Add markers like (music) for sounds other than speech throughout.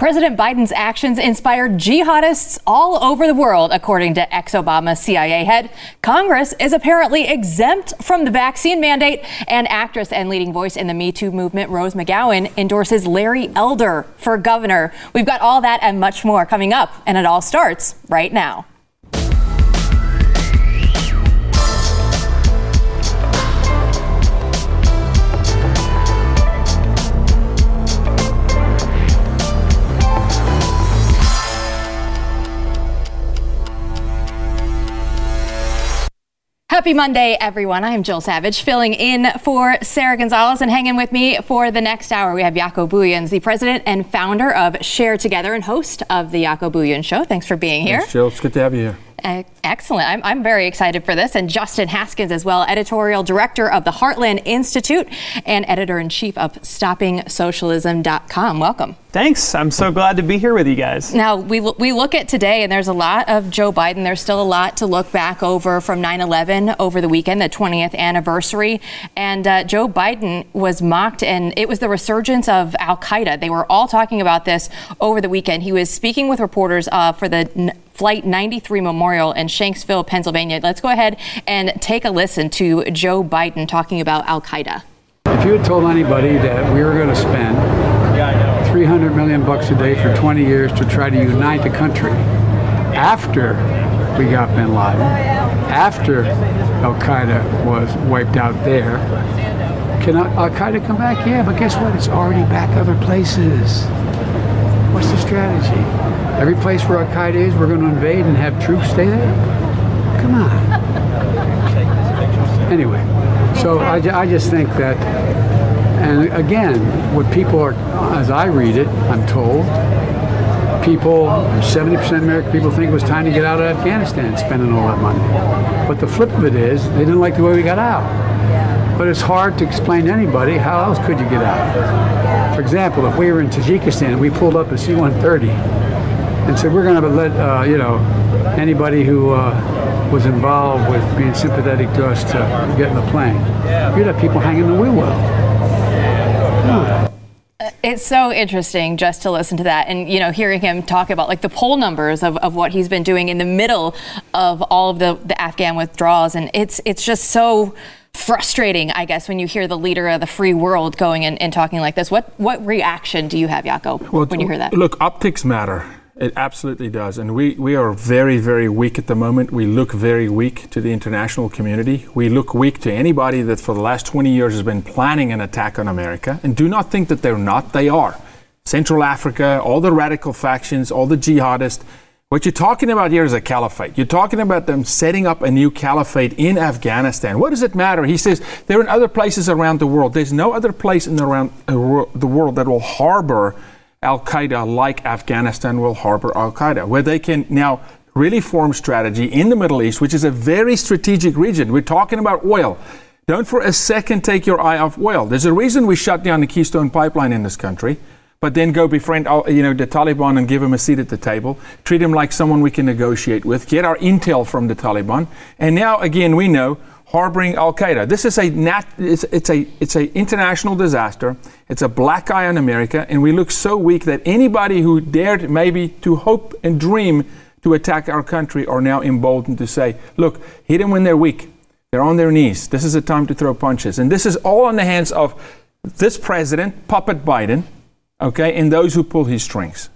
President Biden's actions inspired jihadists all over the world, according to ex Obama CIA head. Congress is apparently exempt from the vaccine mandate, and actress and leading voice in the Me Too movement, Rose McGowan, endorses Larry Elder for governor. We've got all that and much more coming up, and it all starts right now. Happy Monday, everyone. I am Jill Savage, filling in for Sara Gonzales and hanging with me for the next hour. We have Jaco Booyens, the president and founder of Share Together and host of the Jaco Booyens Show. Thanks for being here. Thanks, Jill. It's good to have you here. Uh, excellent. I'm, I'm very excited for this. And Justin Haskins, as well, editorial director of the Heartland Institute and editor in chief of StoppingSocialism.com. Welcome. Thanks. I'm so glad to be here with you guys. Now, we, we look at today, and there's a lot of Joe Biden. There's still a lot to look back over from 9 11 over the weekend, the 20th anniversary. And uh, Joe Biden was mocked, and it was the resurgence of Al Qaeda. They were all talking about this over the weekend. He was speaking with reporters uh, for the Flight 93 Memorial in Shanksville, Pennsylvania. Let's go ahead and take a listen to Joe Biden talking about Al Qaeda. If you had told anybody that we were going to spend 300 million bucks a day for 20 years to try to unite the country after we got bin Laden, after Al Qaeda was wiped out there, can Al Qaeda come back? Yeah, but guess what? It's already back other places. What's the strategy? Every place where Al Qaeda is, we're going to invade and have troops stay there? Come on. Anyway, so I, I just think that, and again, what people are, as I read it, I'm told, people, 70% of American people think it was time to get out of Afghanistan spending all that money. But the flip of it is, they didn't like the way we got out. But it's hard to explain to anybody how else could you get out. For example, if we were in Tajikistan and we pulled up a C-130 and said we're going to let uh, you know anybody who uh, was involved with being sympathetic to us to get in the plane, you'd have people hanging the wheel well. Uh, it's so interesting just to listen to that and, you know, hearing him talk about like the poll numbers of, of what he's been doing in the middle of all of the, the Afghan withdrawals. And it's, it's just so frustrating, I guess, when you hear the leader of the free world going and, and talking like this. What, what reaction do you have, Jaco, well, when you hear that? Look, optics matter. It absolutely does. And we, we are very, very weak at the moment. We look very weak to the international community. We look weak to anybody that for the last 20 years has been planning an attack on America. And do not think that they're not, they are. Central Africa, all the radical factions, all the jihadists. What you're talking about here is a caliphate. You're talking about them setting up a new caliphate in Afghanistan. What does it matter? He says they're in other places around the world. There's no other place in the, around, uh, the world that will harbor Al Qaeda, like Afghanistan, will harbor Al Qaeda, where they can now really form strategy in the Middle East, which is a very strategic region. We're talking about oil. Don't for a second take your eye off oil. There's a reason we shut down the Keystone Pipeline in this country, but then go befriend you know, the Taliban and give them a seat at the table, treat them like someone we can negotiate with, get our intel from the Taliban. And now, again, we know harboring Al Qaeda. This is a nat- it's, it's a it's a international disaster. It's a black eye on America, and we look so weak that anybody who dared maybe to hope and dream to attack our country are now emboldened to say, "Look, hit them when they're weak. They're on their knees. This is a time to throw punches." And this is all in the hands of this president, puppet Biden, okay, and those who pull his strings.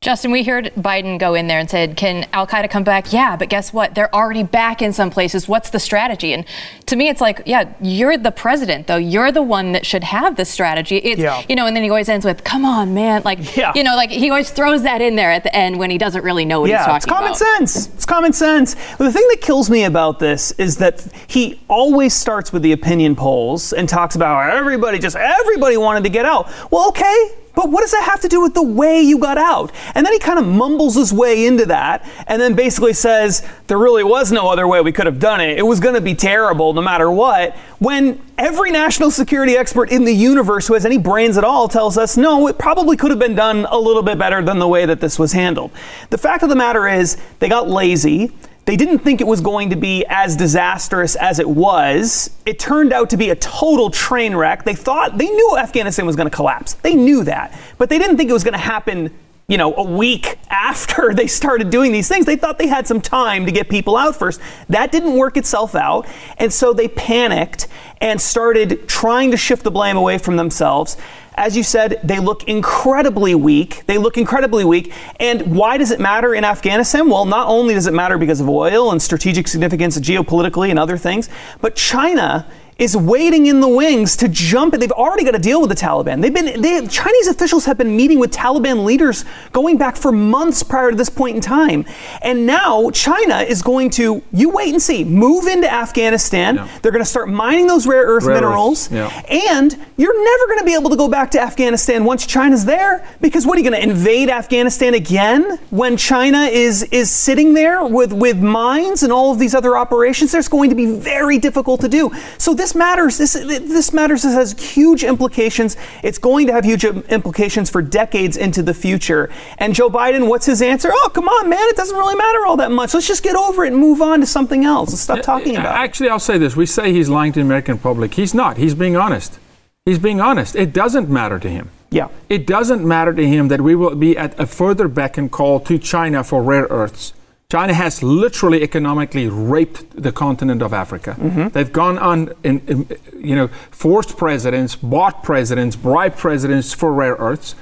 Justin, we heard Biden go in there and said, Can Al Qaeda come back? Yeah, but guess what? They're already back in some places. What's the strategy? And to me, it's like, Yeah, you're the president, though. You're the one that should have the strategy. It's, yeah. you know, and then he always ends with, Come on, man. Like, yeah. you know, like he always throws that in there at the end when he doesn't really know what yeah, he's talking about. Yeah, it's common about. sense. It's common sense. But the thing that kills me about this is that he always starts with the opinion polls and talks about everybody, just everybody wanted to get out. Well, okay but what does that have to do with the way you got out? And then he kind of mumbles his way into that and then basically says, there really was no other way we could have done it. It was going to be terrible no matter what. When every national security expert in the universe who has any brains at all tells us, no, it probably could have been done a little bit better than the way that this was handled. The fact of the matter is, they got lazy. They didn't think it was going to be as disastrous as it was. It turned out to be a total train wreck. They thought, they knew Afghanistan was going to collapse. They knew that. But they didn't think it was going to happen you know, a week (laughs) after they started doing these things. They thought they had some time to get people out first. That didn't work itself out. And so they panicked and started trying to shift the blame away from themselves. As you said, they look incredibly weak. They look incredibly weak. And why does it matter in Afghanistan? Well, not only does it matter because of oil and strategic significance geopolitically and other things, but China is waiting in the wings to jump. They've already got to deal with the Taliban. They've been they, Chinese officials have been meeting with Taliban leaders going back for months prior to this point in time. And now China is going to you wait and see, move into Afghanistan. Yeah. They're going to start mining those rare earth Rare minerals. yeah. And you're never going to be able to go back to Afghanistan once China's there because what are you going to invade Afghanistan again when China is is sitting there with with mines and all of these other operations? There's going to be very difficult to do. So this matters. This this matters. This has huge implications. It's going to have huge implications for decades into the future. And Joe Biden, what's his answer? Oh, come on, man! It doesn't really matter all that much. Let's just get over it and move on to something else. Let's stop uh, talking about it. Actually, I'll say this. We say he's lying to the American public. He's not. He's being honest. He's being honest. It doesn't matter to him. Yeah. It doesn't matter to him that we will be at a further beck and call to China for rare earths. China has literally economically raped the continent of Africa. Mm-hmm. They've gone on, in, in, you know, forced presidents, bought presidents, bribed presidents for rare earths.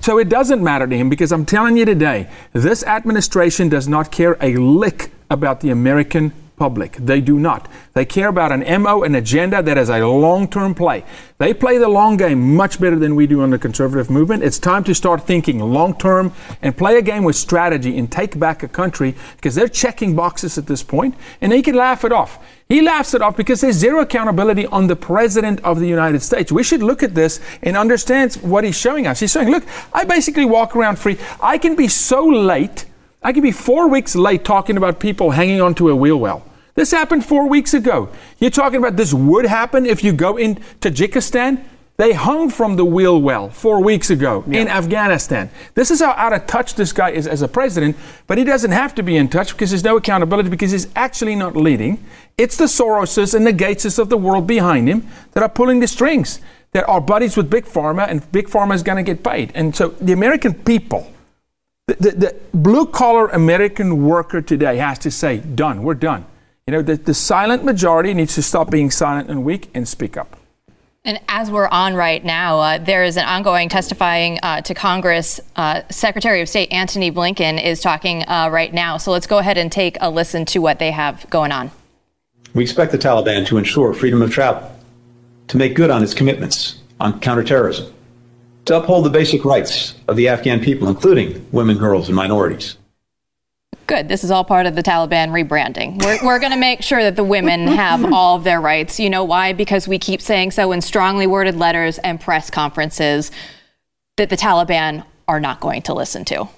So it doesn't matter to him because I'm telling you today, this administration does not care a lick about the American public. They do not. They care about an MO, an agenda that is a long term play. They play the long game much better than we do on the conservative movement. It's time to start thinking long term and play a game with strategy and take back a country because they're checking boxes at this point and they can laugh it off. He laughs it off because there's zero accountability on the President of the United States. We should look at this and understand what he's showing us. He's saying, look, I basically walk around free. I can be so late. I can be four weeks late talking about people hanging onto a wheel well. This happened four weeks ago. You're talking about this would happen if you go in Tajikistan? They hung from the wheel well four weeks ago in Afghanistan. This is how out of touch this guy is as a president, but he doesn't have to be in touch because there's no accountability because he's actually not leading. It's the Soroses and the Gateses of the world behind him that are pulling the strings, that are buddies with Big Pharma, and Big Pharma is going to get paid. And so the American people, the, the, the blue collar American worker today has to say, done, we're done. You know, the, the silent majority needs to stop being silent and weak and speak up. And as we're on right now, uh, there is an ongoing testifying uh, to Congress. Uh, Secretary of State Antony Blinken is talking uh, right now. So let's go ahead and take a listen to what they have going on. We expect the Taliban to ensure freedom of travel, to make good on its commitments on counterterrorism, to uphold the basic rights of the Afghan people, including women, girls, and minorities. Good. This is all part of the Taliban rebranding. We're, we're going to make sure that the women have (laughs) all of their rights. You know why? Because we keep saying so in strongly worded letters and press conferences that the Taliban are not going to listen to.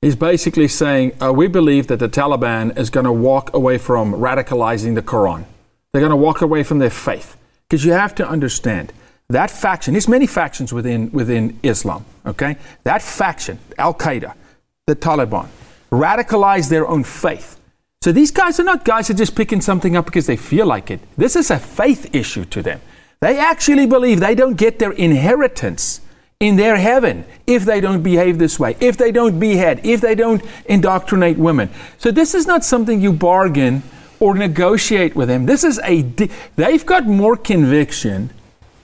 He's basically saying, uh, we believe that the Taliban is going to walk away from radicalizing the Quran. They're going to walk away from their faith. Because you have to understand, that faction, there's many factions within, within Islam, okay? That faction, Al Qaeda, the Taliban, radicalize their own faith. So these guys are not guys who are just picking something up because they feel like it. This is a faith issue to them. They actually believe they don't get their inheritance in their heaven if they don't behave this way, if they don't behead, if they don't indoctrinate women. So this is not something you bargain or negotiate with them. This is a di- they've got more conviction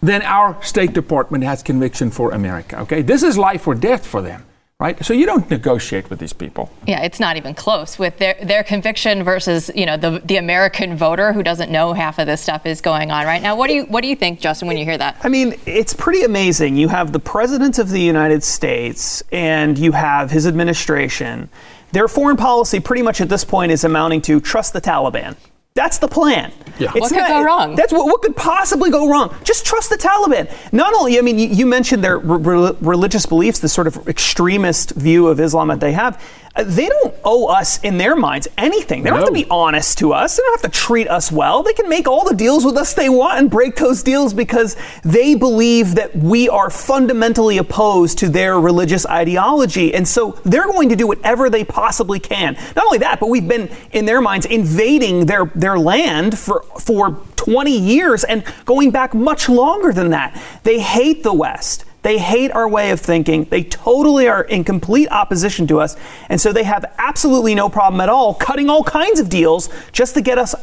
than our State Department has conviction for America. Okay, this is life or death for them. Right? So you don't negotiate with these people. Yeah, it's not even close with their their conviction versus you know the the American voter who doesn't know half of this stuff is going on right now. What do you what do you think, Justin, when you hear that? I mean, it's pretty amazing. You have the President of the United States and you have his administration. Their foreign policy, pretty much at this point, is amounting to trust the Taliban. That's the plan. Yeah. What could go wrong? That's what, what could possibly go wrong. Just trust the Taliban. Not only, I mean, you, you mentioned their re- religious beliefs, the sort of extremist view of Islam that they have. They don't owe us, in their minds, anything. They don't have to be honest to us. They don't have to treat us well. They can make all the deals with us they want and break those deals because they believe that we are fundamentally opposed to their religious ideology. And so they're going to do whatever they possibly can. Not only that, but we've been, in their minds, invading their, their land for, for 20 years and going back much longer than that. They hate the West. They hate our way of thinking. They totally are in complete opposition to us. And so they have absolutely no problem at all cutting all kinds of deals just to get us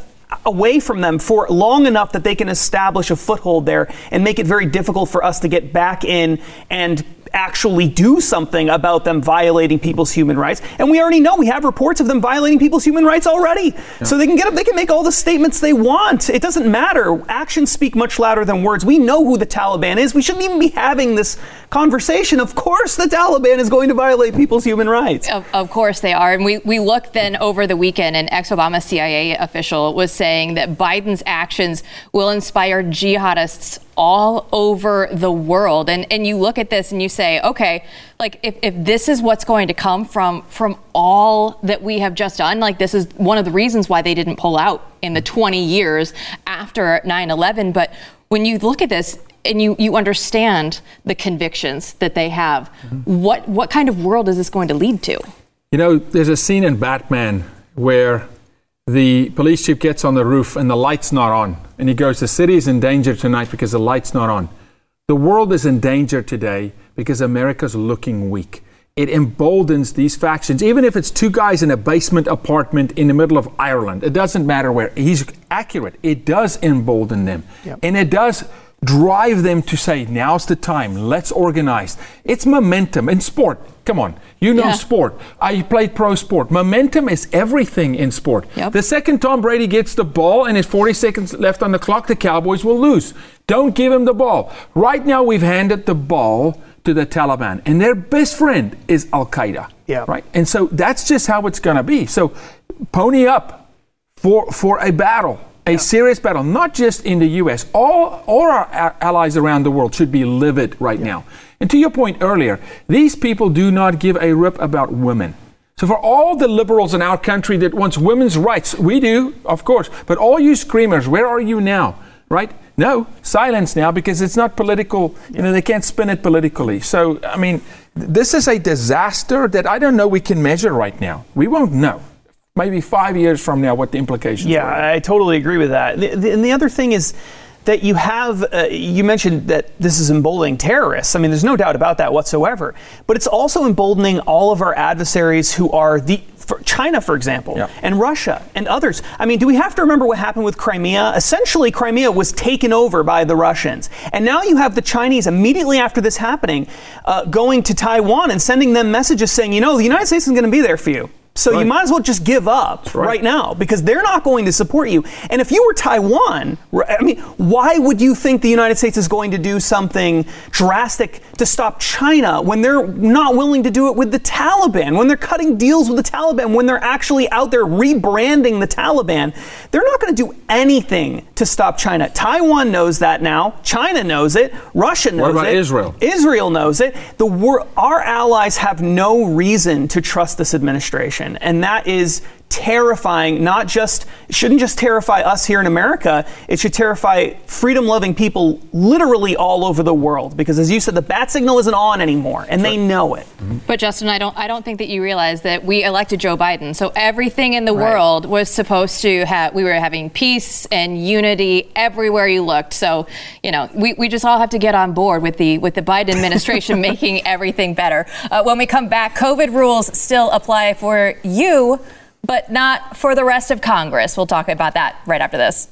away from them for long enough that they can establish a foothold there and make it very difficult for us to get back in and actually do something about them violating people's human rights. And we already know we have reports of them violating people's human rights already. Yeah. So they can get up, they can make all the statements they want. It doesn't matter. Actions speak much louder than words. We know who the Taliban is. We shouldn't even be having this conversation. Of course, the Taliban is going to violate people's human rights. Of, of course they are. And we, we looked then over the weekend, an ex Obama CIA official was saying that Biden's actions will inspire jihadists all over the world. And and you look at this and you say, okay, like if, if this is what's going to come from from all that we have just done, like this is one of the reasons why they didn't pull out in the 20 years after 9-11. But when you look at this, and you, you understand the convictions that they have. Mm-hmm. What what kind of world is this going to lead to? You know, there's a scene in Batman where the police chief gets on the roof and the light's not on. And he goes, The city is in danger tonight because the light's not on. The world is in danger today because America's looking weak. It emboldens these factions, even if it's two guys in a basement apartment in the middle of Ireland. It doesn't matter where. He's accurate. It does embolden them. Yep. And it does drive them to say, now's the time, let's organize. It's momentum in sport. Come on, you know yeah. sport. I played pro sport. Momentum is everything in sport. Yep. The second Tom Brady gets the ball and it's 40 seconds left on the clock, the Cowboys will lose. Don't give him the ball. Right now, we've handed the ball to the Taliban, and their best friend is Al Qaeda. Yeah. Right? And so that's just how it's going to be. So pony up for, for a battle a serious battle, not just in the U.S. All, all our allies around the world should be livid right yeah. now. And to your point earlier, these people do not give a rip about women. So for all the liberals in our country that wants women's rights, we do, of course. But all you screamers, where are you now? Right? No, silence now because it's not political. Yeah. You know, they can't spin it politically. So, I mean, this is a disaster that I don't know we can measure right now. We won't know maybe five years from now what the implications yeah were. i totally agree with that the, the, and the other thing is that you have uh, you mentioned that this is emboldening terrorists i mean there's no doubt about that whatsoever but it's also emboldening all of our adversaries who are the for China, for example, yeah. and Russia and others. I mean, do we have to remember what happened with Crimea? Essentially, Crimea was taken over by the Russians. And now you have the Chinese immediately after this happening uh, going to Taiwan and sending them messages saying, you know, the United States is going to be there for you. So right. you might as well just give up right. right. now because they're not going to support you. And if you were Taiwan, I mean, why would you think the United States is going to do something drastic to stop China when they're not willing to do it with the Taliban, when they're cutting deals with the Taliban, when they're actually out there rebranding the Taliban? They're not going to do anything to stop China. Taiwan knows that now. China knows it. Russia knows it. What about it. Israel? Israel knows it. The wor- our allies have no reason to trust this administration and that is terrifying, not just, shouldn't just terrify us here in America, it should terrify freedom loving people literally all over the world. Because as you said, the bat signal isn't on anymore, and they know it. Mm-hmm. But Justin, I don't, I don't think that you realize that we elected Joe Biden. So everything in the right. world was supposed to have, we were having peace and unity everywhere you looked. So, you know, we, we just all have to get on board with the, with the Biden administration (laughs) making everything better. Uh, when we come back, COVID rules still apply for you but not for the rest of Congress. We'll talk about that right after this.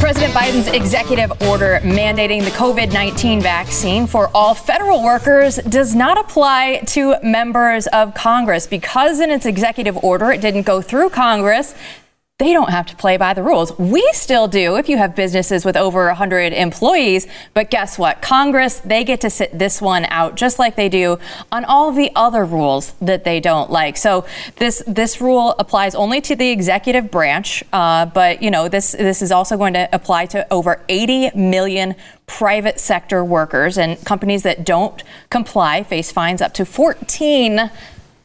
President Biden's executive order mandating the COVID 19 vaccine for all federal workers does not apply to members of Congress. Because in its executive order it didn't go through Congress, they don't have to play by the rules. We still do if you have businesses with over 100 employees. But guess what? Congress, they get to sit this one out just like they do on all the other rules that they don't like. So this this rule applies only to the executive branch, uh, but you know this this is also going to apply to over 80 million private sector workers and companies that don't comply face fines up to 14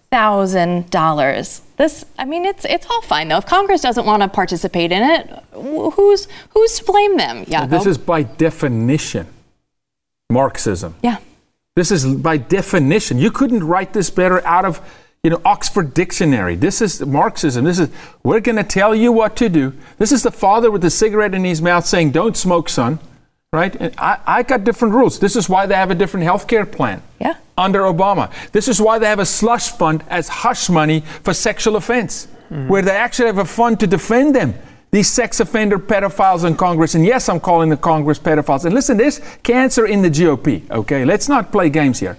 thousand dollars. This, I mean, it's it's all fine though. If Congress doesn't want to participate in it, who's who's to blame them? Yeah, this is by definition Marxism. Yeah. This is by definition. You couldn't write this better out of you know Oxford Dictionary. This is Marxism. This is we're going to tell you what to do. This is the father with the cigarette in his mouth saying, "Don't smoke, son." Right? And I, I got different rules. This is why they have a different health care plan. Yeah. Under Obama. This is why they have a slush fund as hush money for sexual offense, mm-hmm. where they actually have a fund to defend them these sex offender pedophiles in Congress. And yes, I'm calling the Congress pedophiles. And listen, there's cancer in the GOP, okay? Let's not play games here.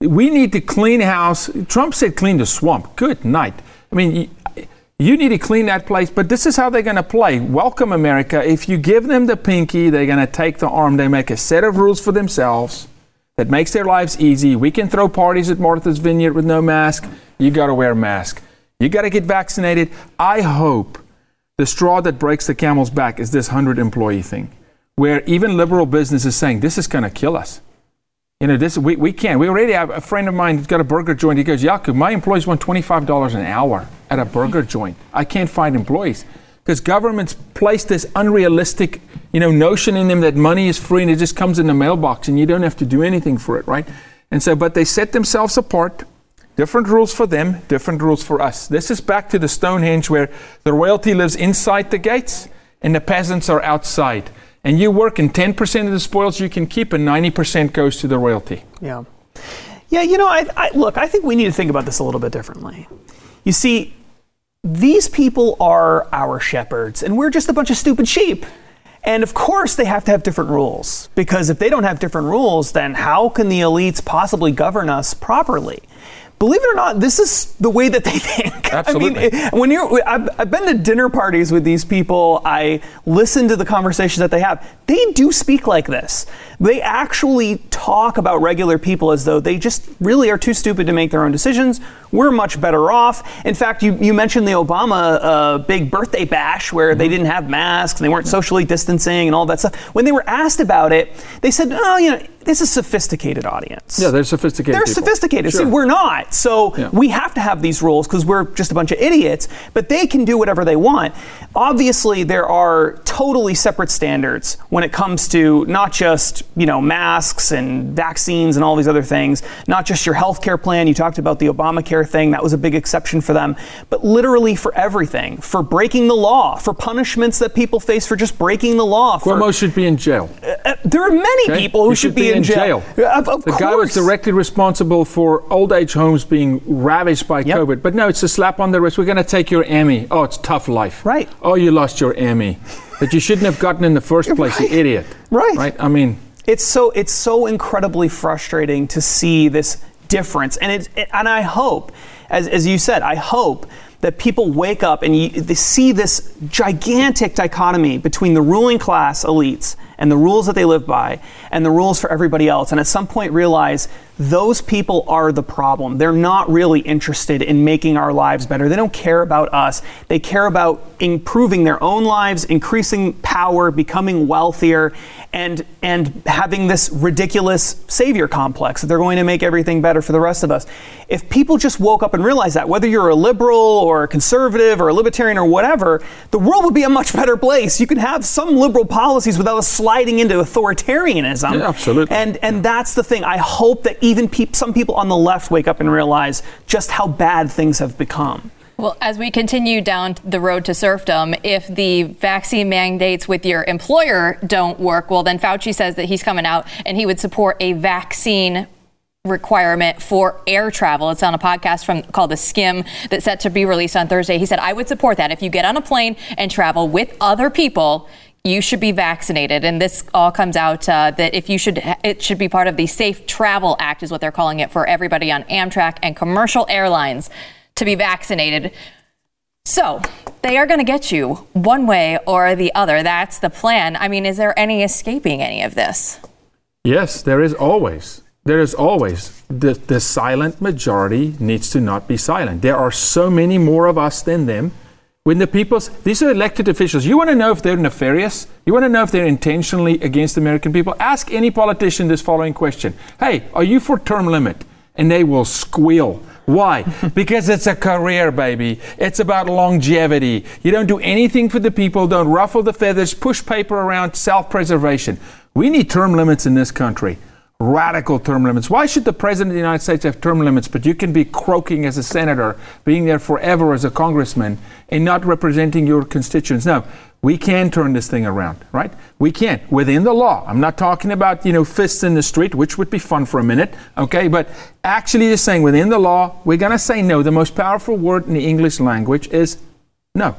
We need to clean house. Trump said clean the swamp. Good night. I mean, you, need to clean that place, but this is how they're going to play. Welcome, America. If you give them the pinky, they're going to take the arm. They make a set of rules for themselves that makes their lives easy. We can throw parties at Martha's Vineyard with no mask. You got to wear a mask. You got to get vaccinated. I hope the straw that breaks the camel's back is this 100 employee thing, where even liberal business is saying this is going to kill us. You know, this we, we can't. We already have a friend of mine who's got a burger joint. He goes, Jaco, my employees want $25 an hour at a burger joint. I can't find employees because governments place this unrealistic, you know, notion in them that money is free and it just comes in the mailbox and you don't have to do anything for it, right? And so, but they set themselves apart Different rules for them, different rules for us. This is back to the Stonehenge where the royalty lives inside the gates and the peasants are outside. And you work, and 10% of the spoils you can keep, and 90% goes to the royalty. Yeah. Yeah, you know, I, I, look, I think we need to think about this a little bit differently. You see, these people are our shepherds, and we're just a bunch of stupid sheep. And of course, they have to have different rules, because if they don't have different rules, then how can the elites possibly govern us properly? believe it or not, this is the way that they (laughs) think. Absolutely. I mean, when you're, I've, I've, been to dinner parties with these people. I listen to the conversations that they have. They do speak like this. They actually talk about regular people as though they just really are too stupid to make their own decisions. We're much better off. In fact, you, you mentioned the Obama uh, big birthday bash where mm-hmm. they didn't have masks and they weren't socially distancing and all that stuff. When they were asked about it, they said, "Oh, you know." This is a sophisticated audience. Yeah, they're sophisticated. They're people. sophisticated. Sure. See, we're not. So yeah. we have to have these rules because we're just a bunch of idiots, but they can do whatever they want. Obviously, there are totally separate standards when it comes to not just, you know, masks and vaccines and all these other things, not just your health care plan. You talked about the Obamacare thing. That was a big exception for them. But literally for everything, for breaking the law, for punishments that people face for just breaking the law. For, Cuomo should be in jail. Uh, uh there are many okay? people who should, should, be, in, in jail. jail. Of, of the course. guy was directly responsible for old age homes being ravaged by yep. COVID. But no, it's a slap on the wrist. We're going to take your Emmy. Oh, it's tough life. Right. Oh, you lost your Emmy that you shouldn't have gotten in the first place, right. you idiot. Right. Right. I mean, it's so it's so incredibly frustrating to see this difference, and it, it and I hope, as as you said, I hope that people wake up and you, they see this gigantic dichotomy between the ruling class elites and the rules that they live by and the rules for everybody else, and at some point realize those people are the problem. They're not really interested in making our lives better. They don't care about us. They care about improving their own lives, increasing power, becoming wealthier, and and having this ridiculous savior complex that they're going to make everything better for the rest of us. If people just woke up and realized that, whether you're a liberal or a conservative or a libertarian or whatever, the world would be a much better place. You can have some liberal policies without sliding into authoritarianism. Yeah, absolutely. And and yeah. that's the thing. I hope that even pe- some people on the left wake up and realize just how bad things have become. Well, as we continue down the road to serfdom, if the vaccine mandates with your employer don't work, well, then Fauci says that he's coming out and he would support a vaccine requirement for air travel. It's on a podcast from called The Skimm that's set to be released on Thursday. He said, I would support that. If you get on a plane and travel with other people, you should be vaccinated. And this all comes out uh, that if you should, it should be part of the Safe Travel Act, is what they're calling it for everybody on Amtrak and commercial airlines to be vaccinated. So they are going to get you one way or the other. That's the plan. I mean, is there any escaping any of this? Yes, there is always. There is always. The, the silent majority needs to not be silent. There are so many more of us than them. When the people's, these are elected officials, you want to know if they're nefarious? You want to know if they're intentionally against the American people? Ask any politician this following question Hey, are you for term limit? And they will squeal. Why? (laughs) because it's a career, baby. It's about longevity. You don't do anything for the people, don't ruffle the feathers, push paper around self preservation. We need term limits in this country. Radical term limits. Why should the president of the United States have term limits, but you can be croaking as a senator, being there forever as a congressman, and not representing your constituents? No, we can turn this thing around, right? We can within the law. I'm not talking about you know fists in the street, which would be fun for a minute, okay? But actually, just saying within the law, we're gonna say no. The most powerful word in the English language is no.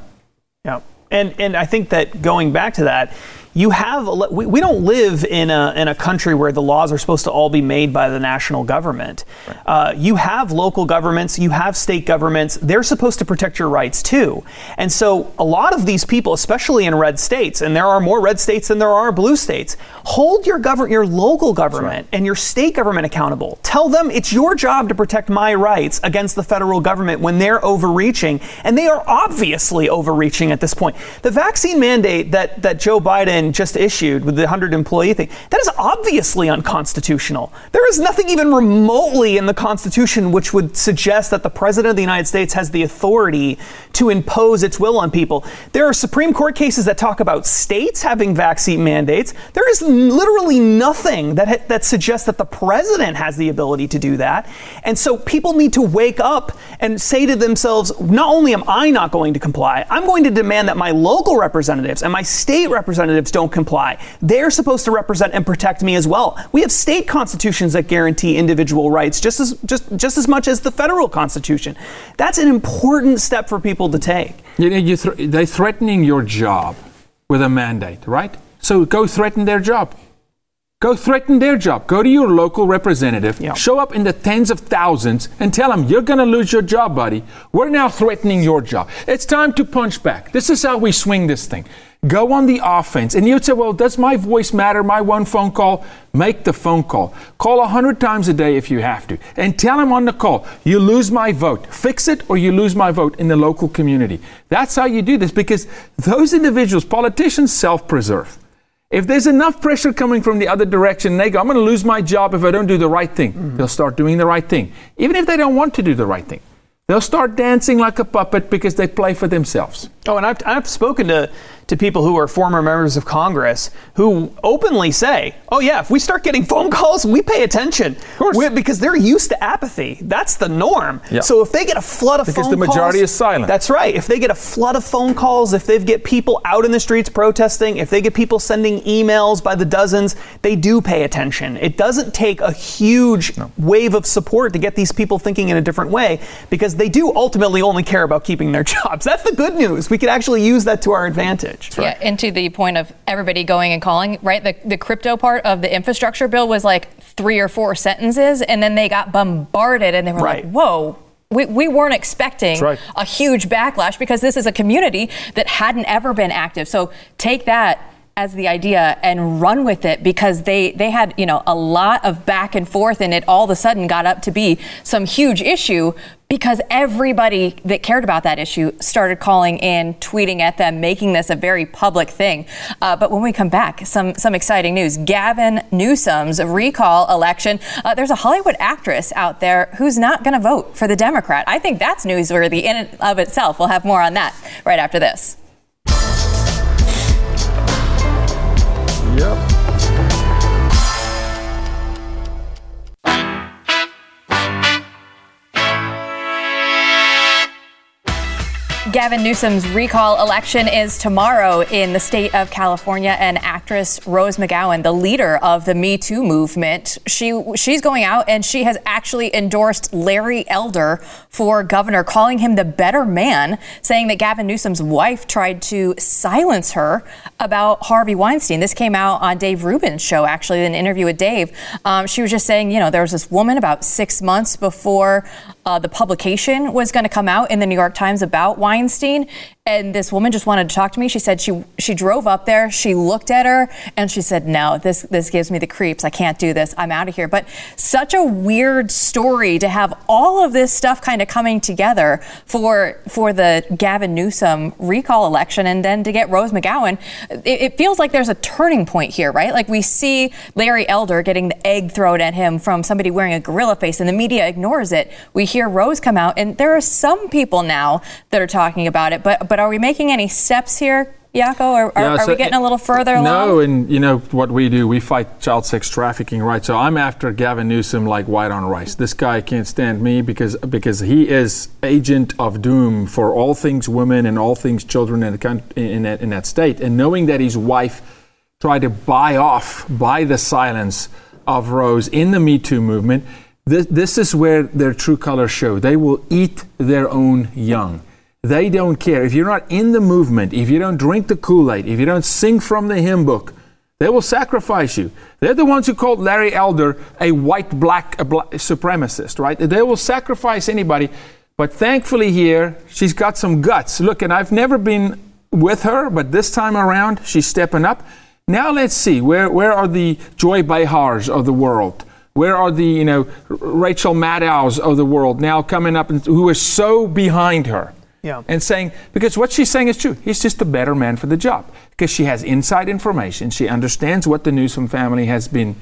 Yeah, and and I think that going back to that you have we, we don't live in a in a country where the laws are supposed to all be made by the national government. Right. Uh, you have local governments, you have state governments. They're supposed to protect your rights too. And so a lot of these people, especially in red states, and there are more red states than there are blue states, hold your government, your local government, right. and your state government accountable. Tell them it's your job to protect my rights against the federal government when they're overreaching, and they are obviously overreaching at this point. The vaccine mandate that that Joe Biden just issued with the 100 employee thing, that is obviously unconstitutional. There is nothing even remotely in the Constitution which would suggest that the President of the United States has the authority to impose its will on people. There are Supreme Court cases that talk about states having vaccine mandates. There is literally nothing that, ha- that suggests that the President has the ability to do that. And so people need to wake up and say to themselves, not only am I not going to comply, I'm going to demand that my local representatives and my state representatives don't comply. They're supposed to represent and protect me as well. We have state constitutions that guarantee individual rights just as just just as much as the federal constitution. That's an important step for people to take. You know, you th- they're threatening your job with a mandate, right? So go threaten their job. Go threaten their job. Go to your local representative, yeah. show up in the tens of thousands, and tell them, you're going to lose your job, buddy. We're now threatening your job. It's time to punch back. This is how we swing this thing. Go on the offense. And you'd say, well, does my voice matter? My one phone call? Make the phone call. Call a hundred times a day if you have to. And tell them on the call, you lose my vote. Fix it or you lose my vote in the local community. That's how you do this because those individuals, politicians, self preserve. If there's enough pressure coming from the other direction, they go, I'm going to lose my job if I don't do the right thing. Mm-hmm. They'll start doing the right thing, even if they don't want to do the right thing. They'll start dancing like a puppet because they play for themselves. Oh, and I've, I've spoken to to people who are former members of Congress who openly say, "Oh yeah, if we start getting phone calls, we pay attention," because they're used to apathy. That's the norm. Yeah. So if they get a flood of because phone the majority calls, is silent. That's right. If they get a flood of phone calls, if they get people out in the streets protesting, if they get people sending emails by the dozens, they do pay attention. It doesn't take a huge no. wave of support to get these people thinking in a different way because they do ultimately only care about keeping their (laughs) jobs. That's the good news. We could actually use that to our advantage. Right. Yeah, and to the point of everybody going and calling, right? The, the crypto part of the infrastructure bill was like three or four sentences, and then they got bombarded and they were right. like, whoa. We, we weren't expecting right. a huge backlash because this is a community that hadn't ever been active. So take that as the idea and run with it because they they had you know a lot of back and forth and it all of a sudden got up to be some huge issue because everybody that cared about that issue started calling in, tweeting at them, making this a very public thing. Uh, but when we come back, some some exciting news: Gavin Newsom's recall election. Uh, there's a Hollywood actress out there who's not going to vote for the Democrat. I think that's newsworthy in and of itself. We'll have more on that right after this. Gavin Newsom's recall election is tomorrow in the state of California, and actress Rose McGowan, the leader of the Me Too movement, she she's going out and she has actually endorsed Larry Elder for governor, calling him the better man, saying that Gavin Newsom's wife tried to silence her about Harvey Weinstein. This came out on Dave Rubin's show, actually, an interview with Dave. Um, she was just saying, you know, there was this woman about six months before uh, the publication was going to come out in the New York Times about Weinstein, Weinstein and this woman just wanted to talk to me. She said she she drove up there, she looked at her, and she said, "No, this this gives me the creeps. I can't do this. I'm out of here." But such a weird story to have all of this stuff kind of coming together for for the Gavin Newsom recall election, and then to get Rose McGowan. It, it feels like there's a turning point here, right? Like we see Larry Elder getting the egg thrown at him from somebody wearing a gorilla face, and the media ignores it. We hear Rose come out, and there are some people now that are talking about it, but but are we making any steps here? Jaco? Or are, Yeah, are we getting a little further along? No, and you know what we do? We fight child sex trafficking, right? So I'm after Gavin Newsom like white on rice. This guy can't stand me because because he is agent of doom for all things women and all things children in the in that, in that state. And knowing that his wife tried to buy off, buy the silence of Rose in the Me Too movement, this, this is where their true colors show. They will eat their own young. They don't care. If you're not in the movement, if you don't drink the Kool Aid, if you don't sing from the hymn book, they will sacrifice you. They're the ones who called Larry Elder a white black supremacist, right? They will sacrifice anybody. But thankfully, here, she's got some guts. Look, and I've never been with her, but this time around, she's stepping up. Now let's see where, where are the Joy Behars of the world? Where are the you know Rachel Maddows of the world now coming up and who are so behind her? Yeah. And saying, because what she's saying is true. He's just a better man for the job. Because she has inside information. She understands what the Newsom family has been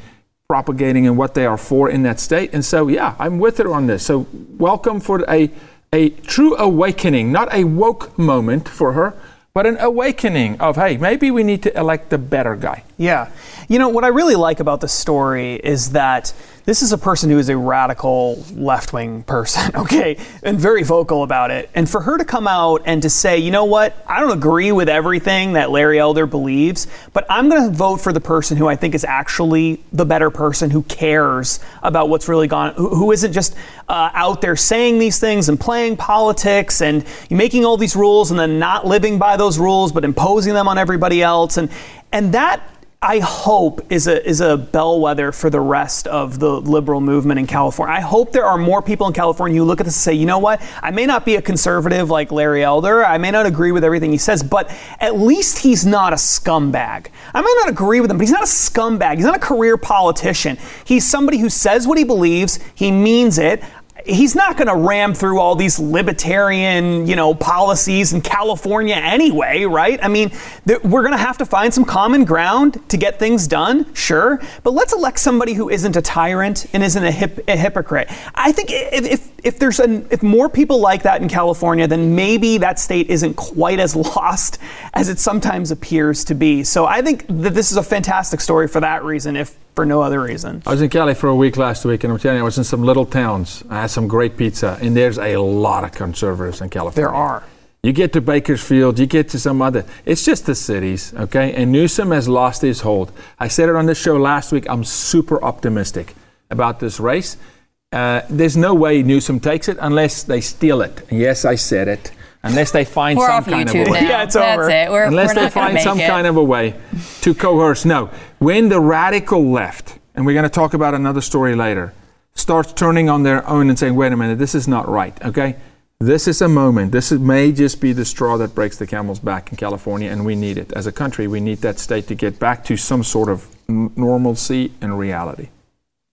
propagating and what they are for in that state. And so, yeah, I'm with her on this. So, welcome for a, a true awakening, not a woke moment for her, but an awakening of, hey, maybe we need to elect the better guy. Yeah. You know, what I really like about the story is that this is a person who is a radical left wing person, (laughs) okay, and very vocal about it. And for her to come out and to say, you know what, I don't agree with everything that Larry Elder believes, but I'm going to vote for the person who I think is actually the better person who cares about what's really gone, who, who isn't just uh, out there saying these things and playing politics and making all these rules and then not living by those rules, but imposing them on everybody else. And, and that I hope is a is a bellwether for the rest of the liberal movement in California. I hope there are more people in California who look at this and say, you know what, I may not be a conservative like Larry Elder, I may not agree with everything he says, but at least he's not a scumbag. I may not agree with him, but he's not a scumbag. He's not a career politician. He's somebody who says what he believes, he means it he's not going to ram through all these libertarian, you know, policies in California anyway, right? I mean, th- we're going to have to find some common ground to get things done, sure, but let's elect somebody who isn't a tyrant and isn't a, hip- a hypocrite. I think if, if, if there's an, if more people like that in California, then maybe that state isn't quite as (laughs) lost as it sometimes appears to be. So I think that this is a fantastic story for that reason, if for no other reason. I was in Cali for a week last week, and I'm telling you, I was in some little towns. I had some great pizza, and there's a lot of conservatives in California. There are. You get to Bakersfield, you get to some other. It's just the cities, okay? And Newsom has lost his hold. I said it on this show last week. I'm super optimistic about this race. Uh, there's no way Newsom takes it unless they steal it. Yes, I said it. Unless they find We're some kind YouTube of a way. now. Yeah, it's That's over. it. We're, Unless we're they find some it. kind of a way to coerce. No. When the radical left, and we're going to talk about another story later, starts turning on their own and saying, wait a minute, this is not right, okay? This is a moment. This is, may just be the straw that breaks the camel's back in California, and we need it. As a country, we need that state to get back to some sort of n- normalcy and reality.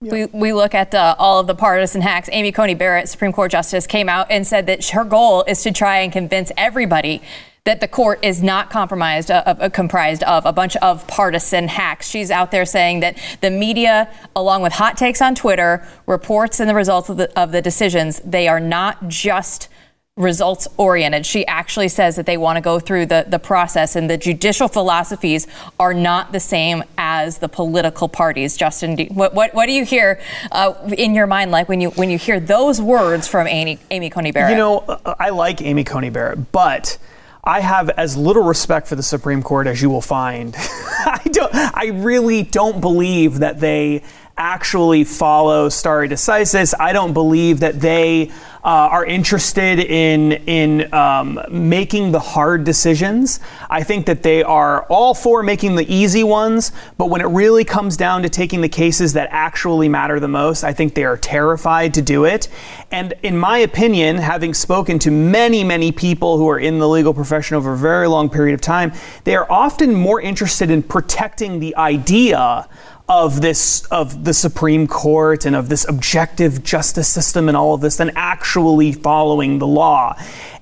We, we look at the, all of the partisan hacks. Amy Coney Barrett, Supreme Court Justice, came out and said that her goal is to try and convince everybody that the court is not compromised, uh, uh, comprised of a bunch of partisan hacks. She's out there saying that the media, along with hot takes on Twitter, reports and the results of the, of the decisions, they are not just results oriented. She actually says that they want to go through the, the process and the judicial philosophies are not the same as the political parties. Justin, what, what, what do you hear uh, in your mind like when you when you hear those words from Amy, Amy Coney Barrett? You know, uh, I like Amy Coney Barrett, but I have as little respect for the Supreme Court as you will find. (laughs) I don't. I really don't believe that they actually follow stare decisis. I don't believe that they uh, are interested in in um, making the hard decisions. I think that they are all for making the easy ones, but when it really comes down to taking the cases that actually matter the most, I think they are terrified to do it. And in my opinion, having spoken to many, many people who are in the legal profession over a very long period of time, they are often more interested in protecting the idea of this of the Supreme Court and of this objective justice system and all of this than actually following the law.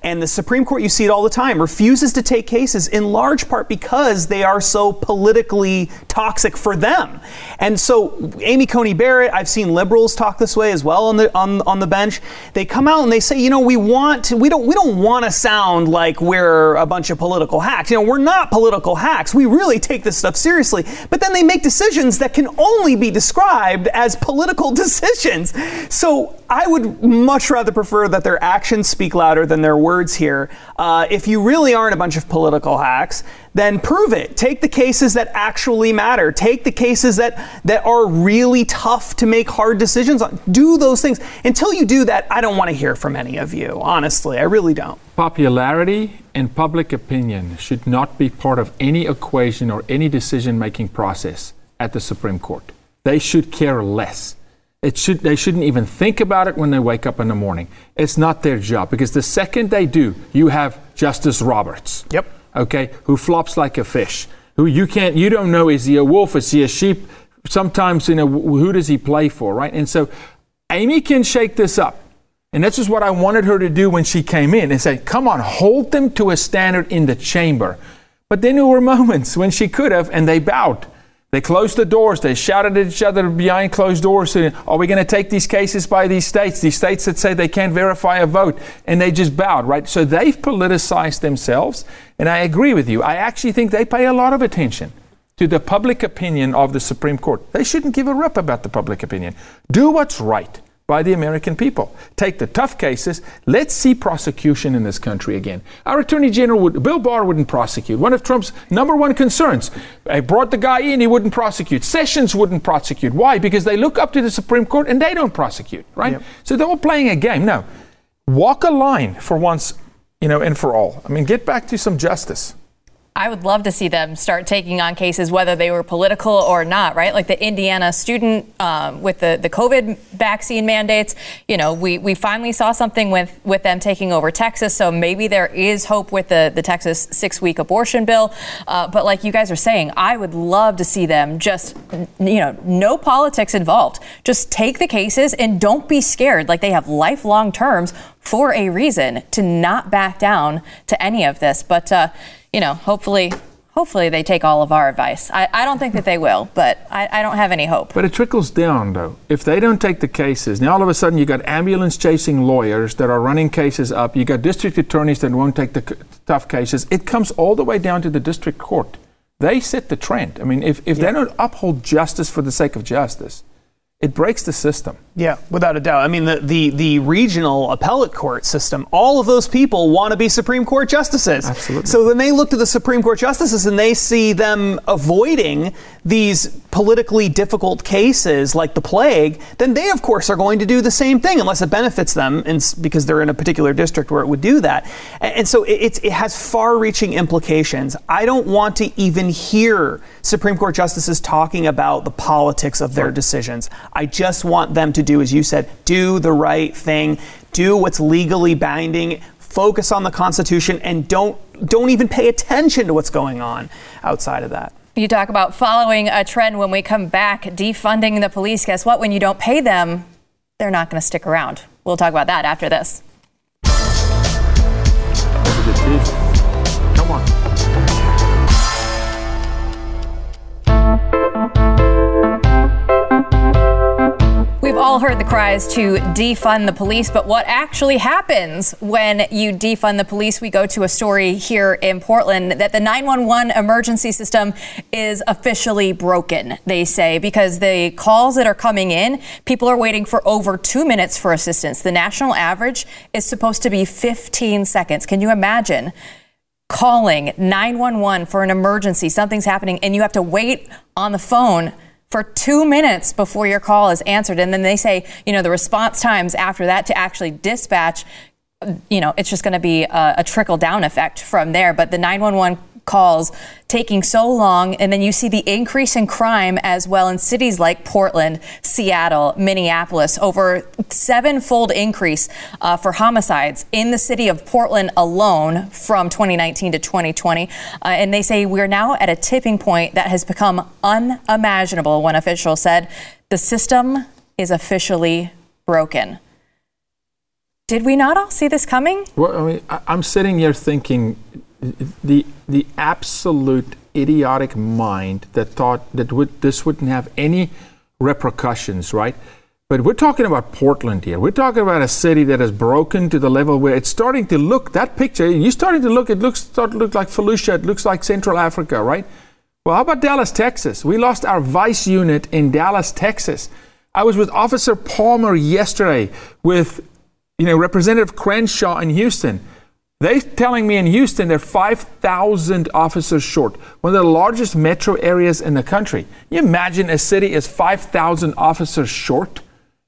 And the Supreme Court, you see it all the time, refuses to take cases in large part because they are so politically toxic for them. And so, Amy Coney Barrett, I've seen liberals talk this way as well on the on, on the bench. They come out and they say, you know, we want to, we don't we don't want to sound like we're a bunch of political hacks. You know, we're not political hacks. We really take this stuff seriously. But then they make decisions that can only be described as political (laughs) decisions. So I would much rather prefer that their actions speak louder than their words here. Uh, if you really aren't a bunch of political hacks, then prove it. Take the cases that actually matter. Take the cases that, that are really tough to make hard decisions on. Do those things. Until you do that, I don't want to hear from any of you, honestly. I really don't. Popularity and public opinion should not be part of any equation or any decision making process at the Supreme Court. They should care less. It should, they shouldn't even think about it when they wake up in the morning. It's not their job because the second they do, you have Justice Roberts. Yep. Okay, who flops like a fish. Who you can't, you don't know is he a wolf? Is he a sheep? Sometimes, you know, who does he play for, right? And so, Amy can shake this up. And this is what I wanted her to do when she came in and say, come on, hold them to a standard in the chamber. But then there were moments when she could have, and they bowed. They closed the doors. They shouted at each other behind closed doors saying, Are we going to take these cases by these states? These states that say they can't verify a vote. And they just bowed, right? So they've politicized themselves. And I agree with you. I actually think they pay a lot of attention to the public opinion of the Supreme Court. They shouldn't give a rip about the public opinion. Do what's right by the American people. Take the tough cases. Let's see prosecution in this country again. Our Attorney General, would, Bill Barr, wouldn't prosecute. One of Trump's number one concerns. I brought the guy in, he wouldn't prosecute. Sessions wouldn't prosecute. Why? Because they look up to the Supreme Court and they don't prosecute, right? Yep. So they're all playing a game. Now, walk a line for once, you know, and for all. I mean, get back to some justice. I would love to see them start taking on cases, whether they were political or not, right? Like the Indiana student um, with the, the COVID vaccine mandates. You know, we, we finally saw something with, with them taking over Texas, so maybe there is hope with the, the Texas six week abortion bill. Uh, but like you guys are saying, I would love to see them just, you know, no politics involved. Just take the cases and don't be scared. Like they have lifelong terms for a reason to not back down to any of this. But, uh, you know, hopefully hopefully they take all of our advice. I, I don't think that they will, but I, I, don't have any hope. But it trickles down, though. If they don't take the cases, now all of a sudden you got ambulance chasing lawyers that are running cases up. You got district attorneys that won't take the c- tough cases. It comes all the way down to the district court. They set the trend. I mean, if, if yeah. they don't uphold justice for the sake of justice, it breaks the system. Yeah, without a doubt. I mean, the, the, the regional appellate court system, all of those people want to be Supreme Court justices. Absolutely. So when they look to the Supreme Court justices and they see them avoiding these politically difficult cases like the plague, then they, of course, are going to do the same thing unless it benefits them in, because they're in a particular district where it would do that. And, and so it, it has far reaching implications. I don't want to even hear Supreme Court justices talking about the politics of their decisions. I just want them to do, as you said, do the right thing, do what's legally binding, focus on the Constitution, and don't don't even pay attention to what's going on outside of that. You talk about following a trend when we come back, defunding the police. Guess what? When you don't pay them, they're not going to stick around. We'll talk about that after this. All heard the cries to defund the police, but what actually happens when you defund the police? We go to a story here in Portland that the 911 emergency system is officially broken, they say, because the calls that are coming in, people are waiting for over two minutes for assistance. The national average is supposed to be 15 seconds. Can you imagine? Calling 911 for an emergency, something's happening, and you have to wait on the phone for two minutes before your call is answered. And then they say, you know, the response times after that to actually dispatch, you know, it's just going to be a, a trickle down effect from there. But the 911 calls taking so long. And then you see the increase in crime as well in cities like Portland, Seattle, Minneapolis, over sevenfold increase uh, for homicides in the city of Portland alone from 2019 to 2020. Uh, and they say we're now at a tipping point that has become unimaginable, one official said. The system is officially broken. Did we not all see this coming? Well, I mean, I'm sitting here thinking the the absolute idiotic mind that thought that would, this wouldn't have any repercussions, right? But we're talking about Portland here. We're talking about a city that has broken to the level where it's starting to look. That picture, you're starting to look. It looks start to look like Fallujah. It looks like Central Africa, right? Well, how about Dallas, Texas? We lost our vice unit in Dallas, Texas. I was with Officer Palmer yesterday with, you know, Representative Crenshaw in Houston. They're telling me in Houston they're 5,000 officers short, one of the largest metro areas in the country. Can you imagine a city is 5,000 officers short?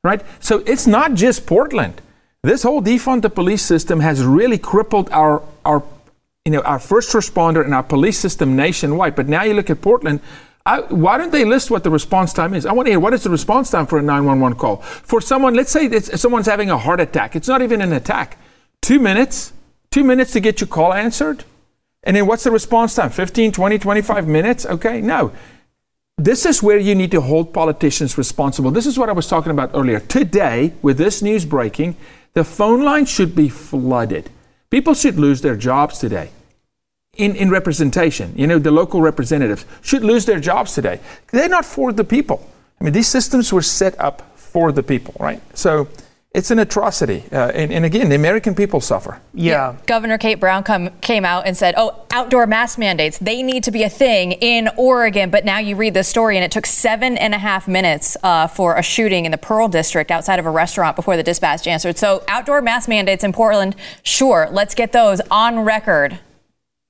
right? So it's not just Portland. This whole defund the police system has really crippled our our you know our first responder and our police system nationwide. But now you look at Portland. I, why don't they list what the response time is? I want to hear what is the response time for a 911 call for someone. Let's say someone's having a heart attack. It's not even an attack. Two minutes. Two minutes to get your call answered. And then what's the response time? 15, 20, 25 minutes? Okay, no. This is where you need to hold politicians responsible. This is what I was talking about earlier. Today, with this news breaking, the phone line should be flooded. People should lose their jobs today in, in representation. You know, the local representatives should lose their jobs today. They're not for the people. I mean, these systems were set up for the people, right? So, it's an atrocity. Uh, and, and, again, the American people suffer. Yeah. yeah. Governor Kate Brown come, came out and said, oh, outdoor mask mandates, they need to be a thing in Oregon. But now you read the story, and it took seven and a half minutes uh, for a shooting in the Pearl District outside of a restaurant before the dispatch answered. So, outdoor mask mandates in Portland, sure, let's get those on record.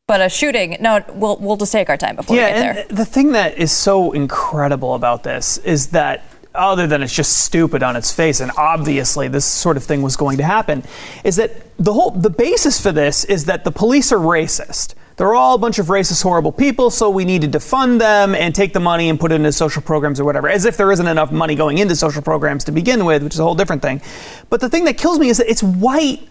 But a shooting, no, we'll, we'll just take our time before yeah, we get there. And the thing that is so incredible about this is that other than it's just stupid on its face and obviously this sort of thing was going to happen is that the whole the basis for this is that the police are racist. They're all a bunch of racist horrible people so we need to defund them and take the money and put it into social programs or whatever as if there isn't enough money going into social programs to begin with which is a whole different thing. But the thing that kills me is that it's white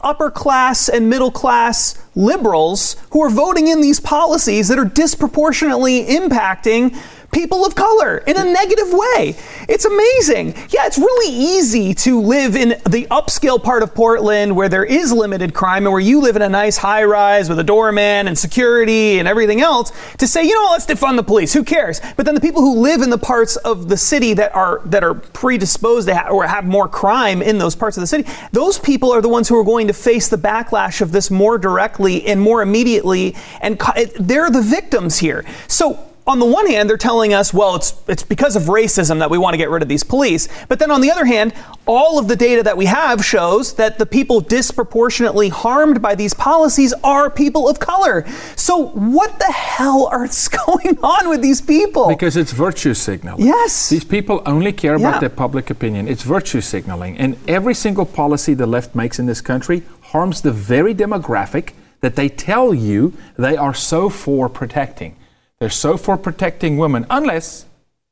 upper class and middle class liberals who are voting in these policies that are disproportionately impacting people of color in a negative way. It's amazing. Yeah, it's really easy to live in the upscale part of Portland where there is limited crime and where you live in a nice high rise with a doorman and security and everything else to say, you know, let's defund the police. Who cares? But then the people who live in the parts of the city that are that are predisposed to ha- or have more crime in those parts of the city, those people are the ones who are going to face the backlash of this more directly and more immediately and they're the victims here. So on the one hand, they're telling us, well, it's it's because of racism that we want to get rid of these police. But then on the other hand, all of the data that we have shows that the people disproportionately harmed by these policies are people of color. So what the hell is (laughs) going on with these people? Because it's virtue signaling. Yes. These people only care about yeah. their public opinion. It's virtue signaling. And every single policy the left makes in this country harms the very demographic that they tell you they are so for protecting. They're so for protecting women, unless,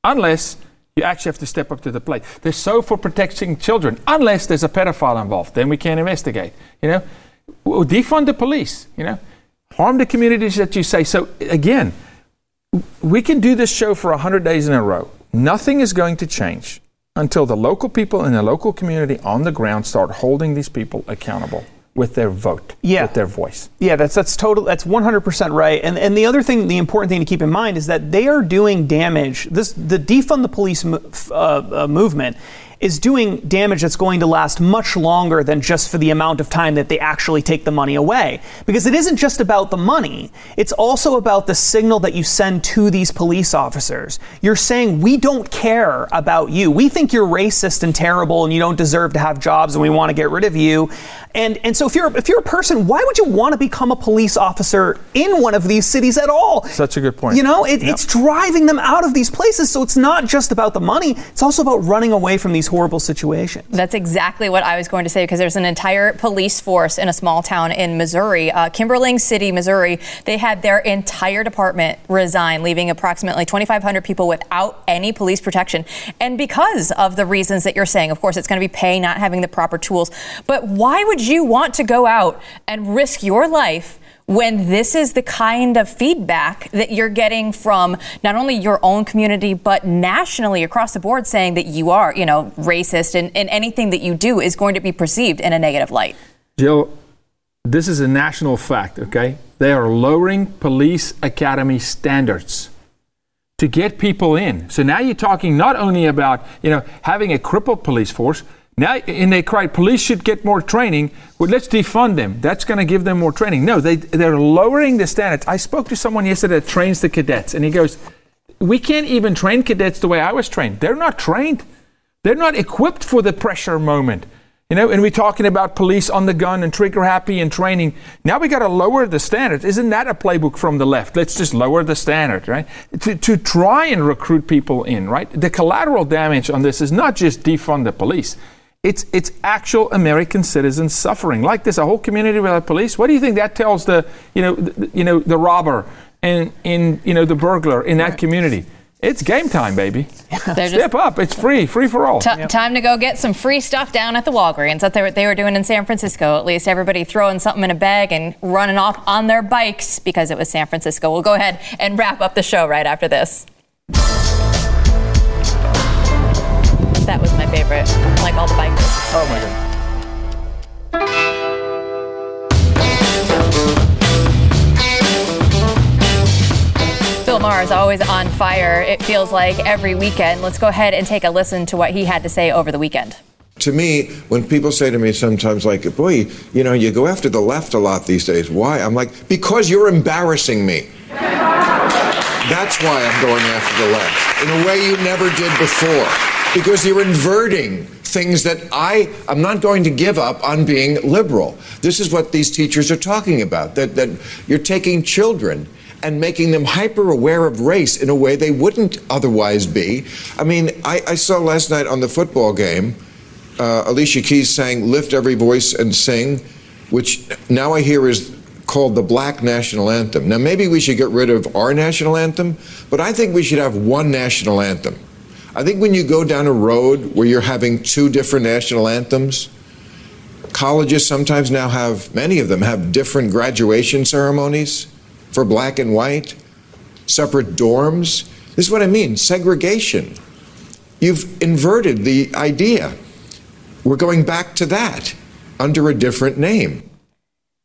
unless you actually have to step up to the plate. They're so for protecting children, unless there's a pedophile involved. Then we can't investigate. You know, defund the police. You know, harm the communities that you say. So again, we can do this show for hundred days in a row. Nothing is going to change until the local people in the local community on the ground start holding these people accountable with their vote, yeah. with their voice. Yeah, that's that's total. That's 100% right. And and the other thing, the important thing to keep in mind is that they are doing damage. This the defund the police uh, uh, movement is doing damage that's going to last much longer than just for the amount of time that they actually take the money away. Because it isn't just about the money, it's also about the signal that you send to these police officers. You're saying, we don't care about you. We think you're racist and terrible and you don't deserve to have jobs and we want to get rid of you. And, and so if you're, if you're a person, why would you want to become a police officer in one of these cities at all? Such a good point. You know, it, it's driving them out of these places. So it's not just about the money, it's also about running away from these horrible situations. That's exactly what I was going to say because there's an entire police force in a small town in Missouri, uh, Kimberling City, Missouri. They had their entire department resign, leaving approximately 2,500 people without any police protection. And because of the reasons that you're saying, of course, it's going to be pay, not having the proper tools. But why would you want to go out and risk your life? When this is the kind of feedback that you're getting from not only your own community but nationally across the board saying that you are, you know, racist and, and anything that you do is going to be perceived in a negative light? Jill, this is a national fact, okay? They are lowering police academy standards to get people in. So now you're talking not only about, you know, having a crippled police force, now, and they cry, police should get more training. Well, let's defund them. That's going to give them more training. No, they, they're lowering the standards. I spoke to someone yesterday that trains the cadets, and he goes, We can't even train cadets the way I was trained. They're not trained, they're not equipped for the pressure moment. You know, and we're talking about police on the gun and trigger happy and training. Now we got to lower the standards. Isn't that a playbook from the left? Let's just lower the standard, right? To, to try and recruit people in, right? The collateral damage on this is not just defund the police. It's, it's actual American citizens suffering. Like this. a whole community without police. What do you think that tells the, you know, the, you know, the robber and in, you know, the burglar in that community? It's game time, baby. They're Step just up. It's free. Free for all. t- time to go get some free stuff down at the Walgreens. That's what they were doing in San Francisco. At least everybody throwing something in a bag and running off on their bikes because it was San Francisco. We'll go ahead and wrap up the show right after this. Favorite. Like all the bike. Oh my God. Bill Maher is always on fire. It feels like every weekend. Let's go ahead and take a listen to what he had to say over the weekend. To me, when people say to me sometimes, like, boy, you know, you go after the left a lot these days. Why? I'm like, because you're embarrassing me. That's why I'm going after the left in a way you never did before. Because you're inverting things that I, I'm not going to give up on being liberal. This is what these teachers are talking about that, that you're taking children and making them hyper aware of race in a way they wouldn't otherwise be. I mean, I, I saw last night on the football game uh, Alicia Keys sang Lift Every Voice and Sing, which now I hear is called the Black National Anthem. Now, maybe we should get rid of our national anthem, but I think we should have one national anthem. I think when you go down a road where you're having two different national anthems, colleges sometimes now have, many of them have different graduation ceremonies for black and white, separate dorms. This is what I mean segregation. You've inverted the idea. We're going back to that under a different name.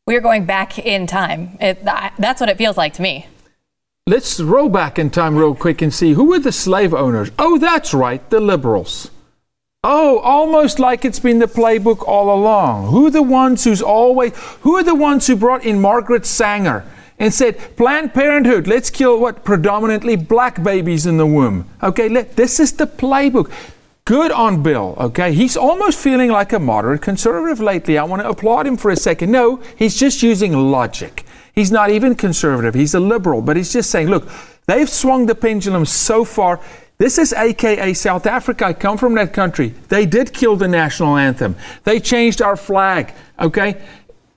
We're going back in time. It, that's what it feels like to me. Let's roll back in time real quick and see who were the slave owners. Oh, that's right, the liberals. Oh, almost like it's been the playbook all along. Who are the ones who's always who are the ones who brought in Margaret Sanger and said, Planned Parenthood, let's kill what predominantly black babies in the womb. Okay, let, this is the playbook. Good on Bill, okay? He's almost feeling like a moderate conservative lately. I want to applaud him for a second. No, he's just using logic. He's not even conservative, he's a liberal, but he's just saying, look, they've swung the pendulum so far. This is AKA South Africa. I come from that country. They did kill the national anthem. They changed our flag, okay?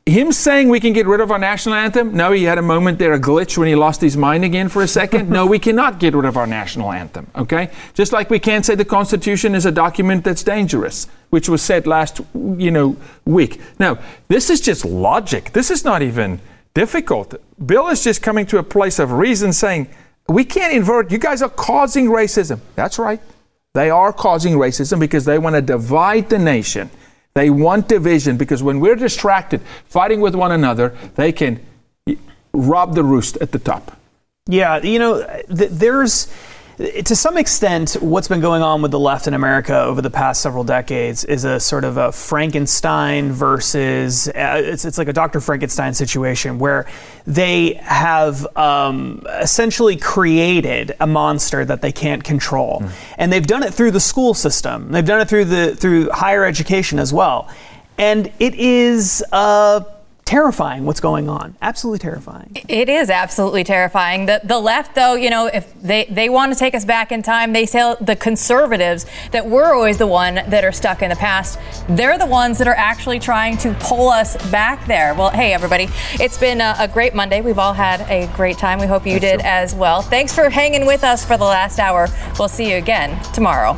Him saying we can get rid of our national anthem, no, he had a moment there, a glitch when he lost his mind again for a second. no, we cannot get rid of our national anthem, okay? Just like we can't say the Constitution is a document that's dangerous, which was said last, you know, week. Now, this is just logic. This is not even difficult. Bill is just coming to a place of reason saying, we can't invert, you guys are causing racism. That's right. They are causing racism because they want to divide the nation. They want division because when we're distracted fighting with one another, they can rob the roost at the top. Yeah, you know, th- there's to some extent what's been going on with the left in America over the past several decades is a sort of a Frankenstein versus uh, it's, it's like a Dr. Frankenstein situation where they have um, essentially created a monster that they can't control, mm. and they've done it through the school system. They've done it through the through higher education as well, and it is. Uh, terrifying what's going on. Absolutely terrifying. It is absolutely terrifying. The the left though, you know, if they, they want to take us back in time, they say the conservatives that we're always the one that are stuck in the past. They're the ones that are actually trying to pull us back there. Well, hey everybody, it's been a, a great Monday. We've all had a great time. We hope you That's did true. as well. Thanks for hanging with us for the last hour. We'll see you again tomorrow.